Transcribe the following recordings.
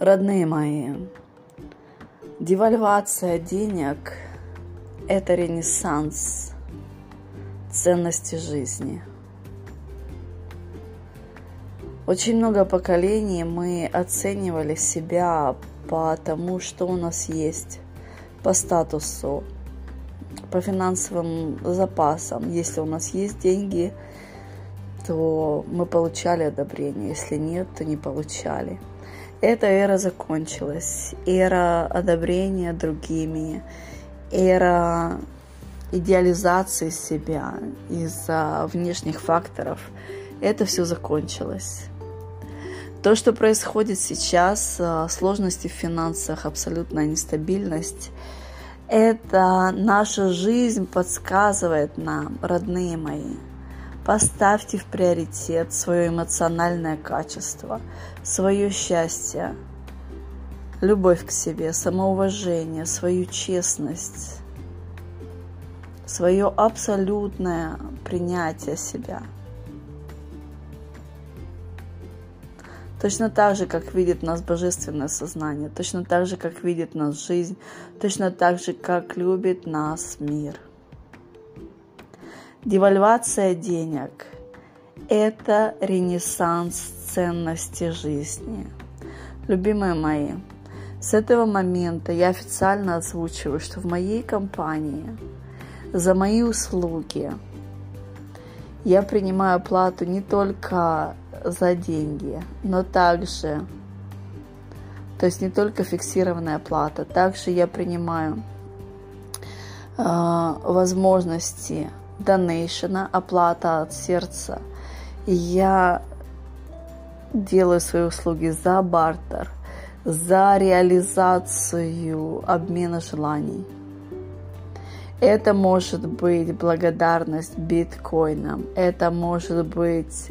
Родные мои, девальвация денег – это ренессанс ценности жизни. Очень много поколений мы оценивали себя по тому, что у нас есть, по статусу, по финансовым запасам. Если у нас есть деньги, то мы получали одобрение, если нет, то не получали. Эта эра закончилась. Эра одобрения другими, эра идеализации себя из-за внешних факторов. Это все закончилось. То, что происходит сейчас, э, сложности в финансах, абсолютная нестабильность, это наша жизнь подсказывает нам, родные мои – Поставьте в приоритет свое эмоциональное качество, свое счастье, любовь к себе, самоуважение, свою честность, свое абсолютное принятие себя. Точно так же, как видит нас божественное сознание, точно так же, как видит нас жизнь, точно так же, как любит нас мир – Девальвация денег – это ренессанс ценности жизни. Любимые мои, с этого момента я официально озвучиваю, что в моей компании за мои услуги я принимаю плату не только за деньги, но также, то есть не только фиксированная плата, также я принимаю э, возможности донейшена, оплата от сердца. Я делаю свои услуги за бартер, за реализацию обмена желаний. Это может быть благодарность биткоинам, это может быть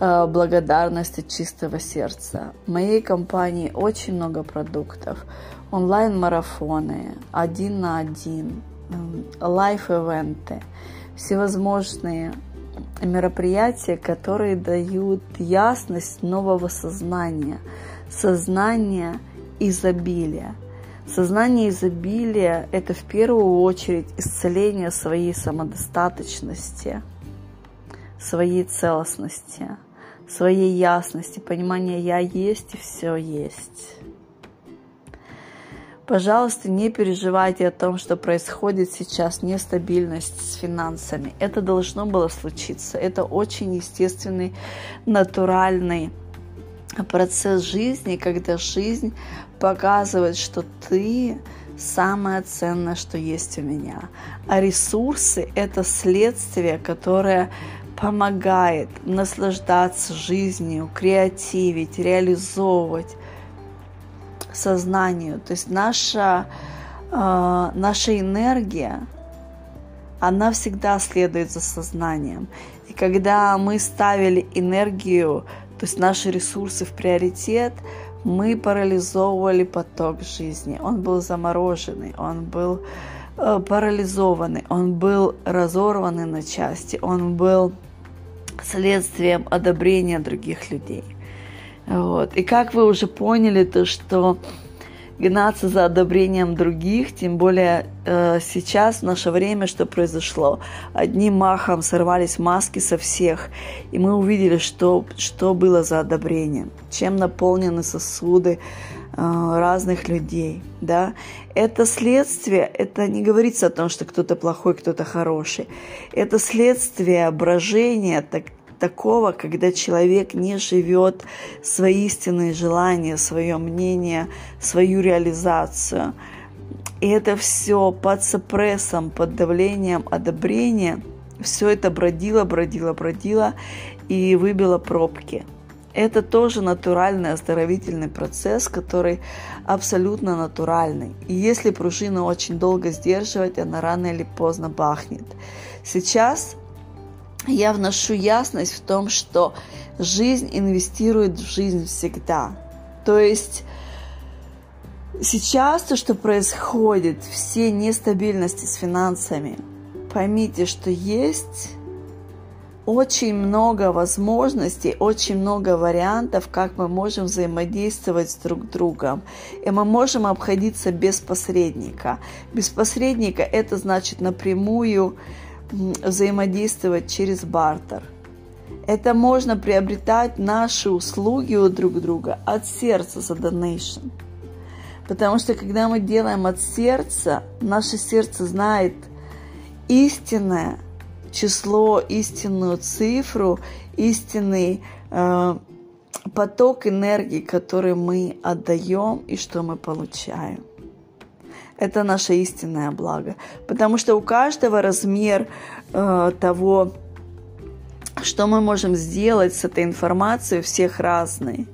э, благодарность от чистого сердца. В моей компании очень много продуктов, онлайн-марафоны, один на один, лайф-эвенты – всевозможные мероприятия, которые дают ясность нового сознания, сознание изобилия. Сознание изобилия – это в первую очередь исцеление своей самодостаточности, своей целостности, своей ясности, понимание «я есть» и «все есть». Пожалуйста, не переживайте о том, что происходит сейчас нестабильность с финансами. Это должно было случиться. Это очень естественный, натуральный процесс жизни, когда жизнь показывает, что ты самое ценное, что есть у меня. А ресурсы – это следствие, которое помогает наслаждаться жизнью, креативить, реализовывать, сознанию. То есть наша, э, наша энергия, она всегда следует за сознанием. И когда мы ставили энергию, то есть наши ресурсы в приоритет, мы парализовывали поток жизни. Он был замороженный, он был э, парализованный, он был разорванный на части, он был следствием одобрения других людей. Вот. И как вы уже поняли, то что гнаться за одобрением других, тем более э, сейчас, в наше время, что произошло. Одним махом сорвались маски со всех, и мы увидели, что, что было за одобрение, чем наполнены сосуды э, разных людей. Да? Это следствие, это не говорится о том, что кто-то плохой, кто-то хороший. Это следствие брожения, так, такого, когда человек не живет свои истинные желания, свое мнение, свою реализацию. И это все под сопрессом, под давлением одобрения, все это бродило, бродило, бродило и выбило пробки. Это тоже натуральный оздоровительный процесс, который абсолютно натуральный. И если пружину очень долго сдерживать, она рано или поздно бахнет. Сейчас я вношу ясность в том, что жизнь инвестирует в жизнь всегда. То есть сейчас то, что происходит, все нестабильности с финансами, поймите, что есть очень много возможностей, очень много вариантов, как мы можем взаимодействовать с друг другом. И мы можем обходиться без посредника. Без посредника это значит напрямую взаимодействовать через бартер. Это можно приобретать наши услуги у друг друга от сердца за donation. Потому что когда мы делаем от сердца, наше сердце знает истинное число, истинную цифру, истинный э, поток энергии, который мы отдаем и что мы получаем. Это наше истинное благо. Потому что у каждого размер э, того, что мы можем сделать с этой информацией, у всех разный.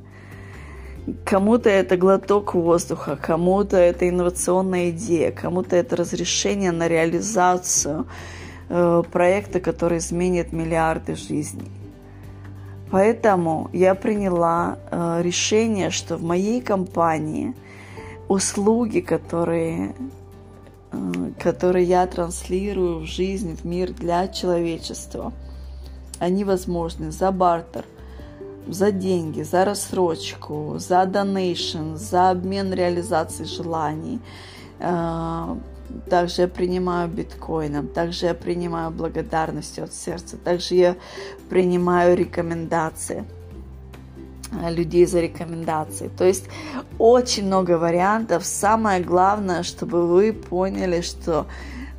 Кому-то это глоток воздуха, кому-то это инновационная идея, кому-то это разрешение на реализацию э, проекта, который изменит миллиарды жизней. Поэтому я приняла э, решение, что в моей компании услуги, которые, э, которые я транслирую в жизнь, в мир для человечества, они возможны за бартер – за деньги, за рассрочку, за донейшн, за обмен реализацией желаний. Э, также я принимаю биткоином, также я принимаю благодарностью от сердца, также я принимаю рекомендации людей за рекомендации. То есть очень много вариантов. Самое главное, чтобы вы поняли, что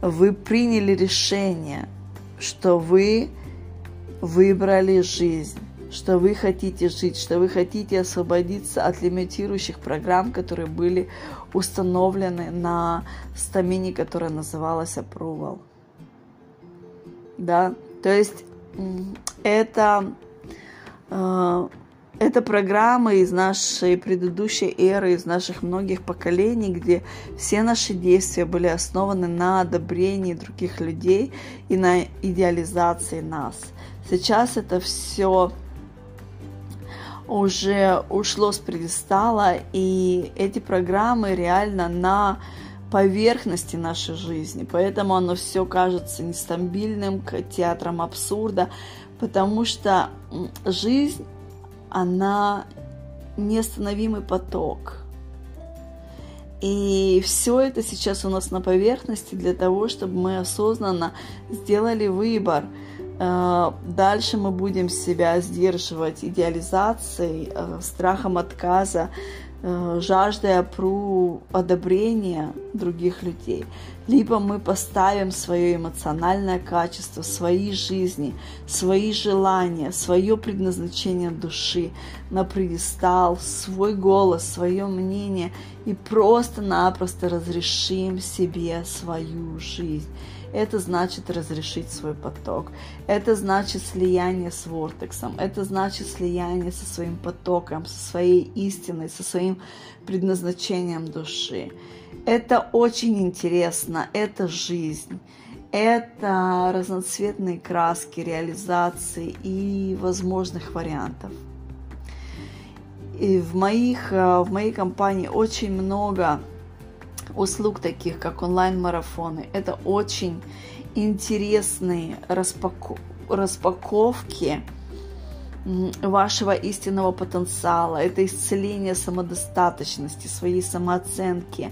вы приняли решение, что вы выбрали жизнь что вы хотите жить, что вы хотите освободиться от лимитирующих программ, которые были установлены на стамине, которая называлась approval. Да, то есть это, э, это программы из нашей предыдущей эры, из наших многих поколений, где все наши действия были основаны на одобрении других людей и на идеализации нас. Сейчас это все уже ушло с предистала, и эти программы реально на поверхности нашей жизни, поэтому оно все кажется нестабильным, театром абсурда, потому что жизнь, она неостановимый поток. И все это сейчас у нас на поверхности для того, чтобы мы осознанно сделали выбор – Э, дальше мы будем себя сдерживать идеализацией, э, страхом отказа, э, жаждой опру одобрения других людей. Либо мы поставим свое эмоциональное качество, свои жизни, свои желания, свое предназначение души на предистал, свой голос, свое мнение и просто-напросто разрешим себе свою жизнь. Это значит разрешить свой поток. Это значит слияние с вортексом. Это значит слияние со своим потоком, со своей истиной, со своим предназначением души. Это очень интересно. Это жизнь. Это разноцветные краски, реализации и возможных вариантов. И в, моих, э, в моей компании очень много услуг таких, как онлайн-марафоны. Это очень интересные распаку... распаковки вашего истинного потенциала, это исцеление самодостаточности, своей самооценки,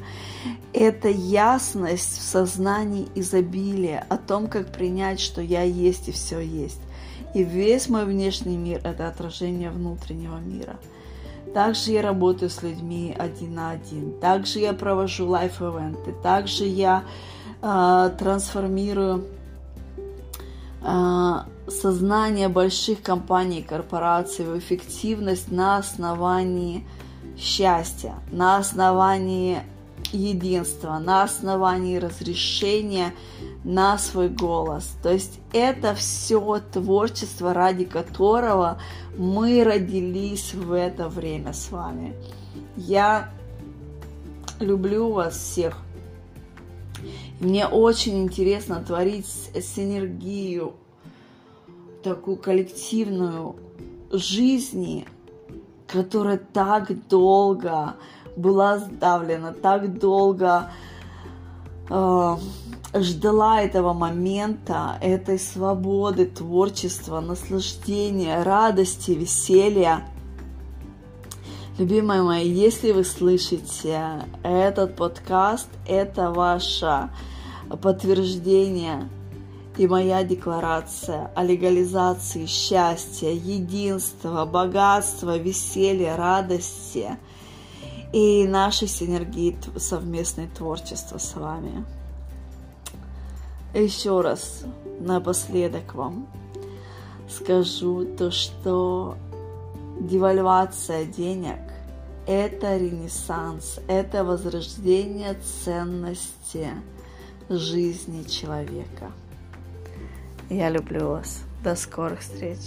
это ясность в сознании изобилия, о том, как принять, что я есть и все есть. И весь мой внешний мир – это отражение внутреннего мира – также я работаю с людьми один на один. Также я провожу лайф-эвенты. Также я э, трансформирую э, сознание больших компаний, корпораций в эффективность на основании счастья, на основании единства, на основании разрешения на свой голос. То есть это все творчество, ради которого мы родились в это время с вами. Я люблю вас всех. Мне очень интересно творить синергию, такую коллективную жизни, которая так долго была сдавлена, так долго э, ждала этого момента, этой свободы, творчества, наслаждения, радости, веселья. Любимые мои, если вы слышите этот подкаст, это ваше подтверждение и моя декларация о легализации счастья, единства, богатства, веселья, радости и нашей синергии совместной творчества с вами. Еще раз напоследок вам скажу то, что девальвация денег – это ренессанс, это возрождение ценности жизни человека. Я люблю вас. До скорых встреч.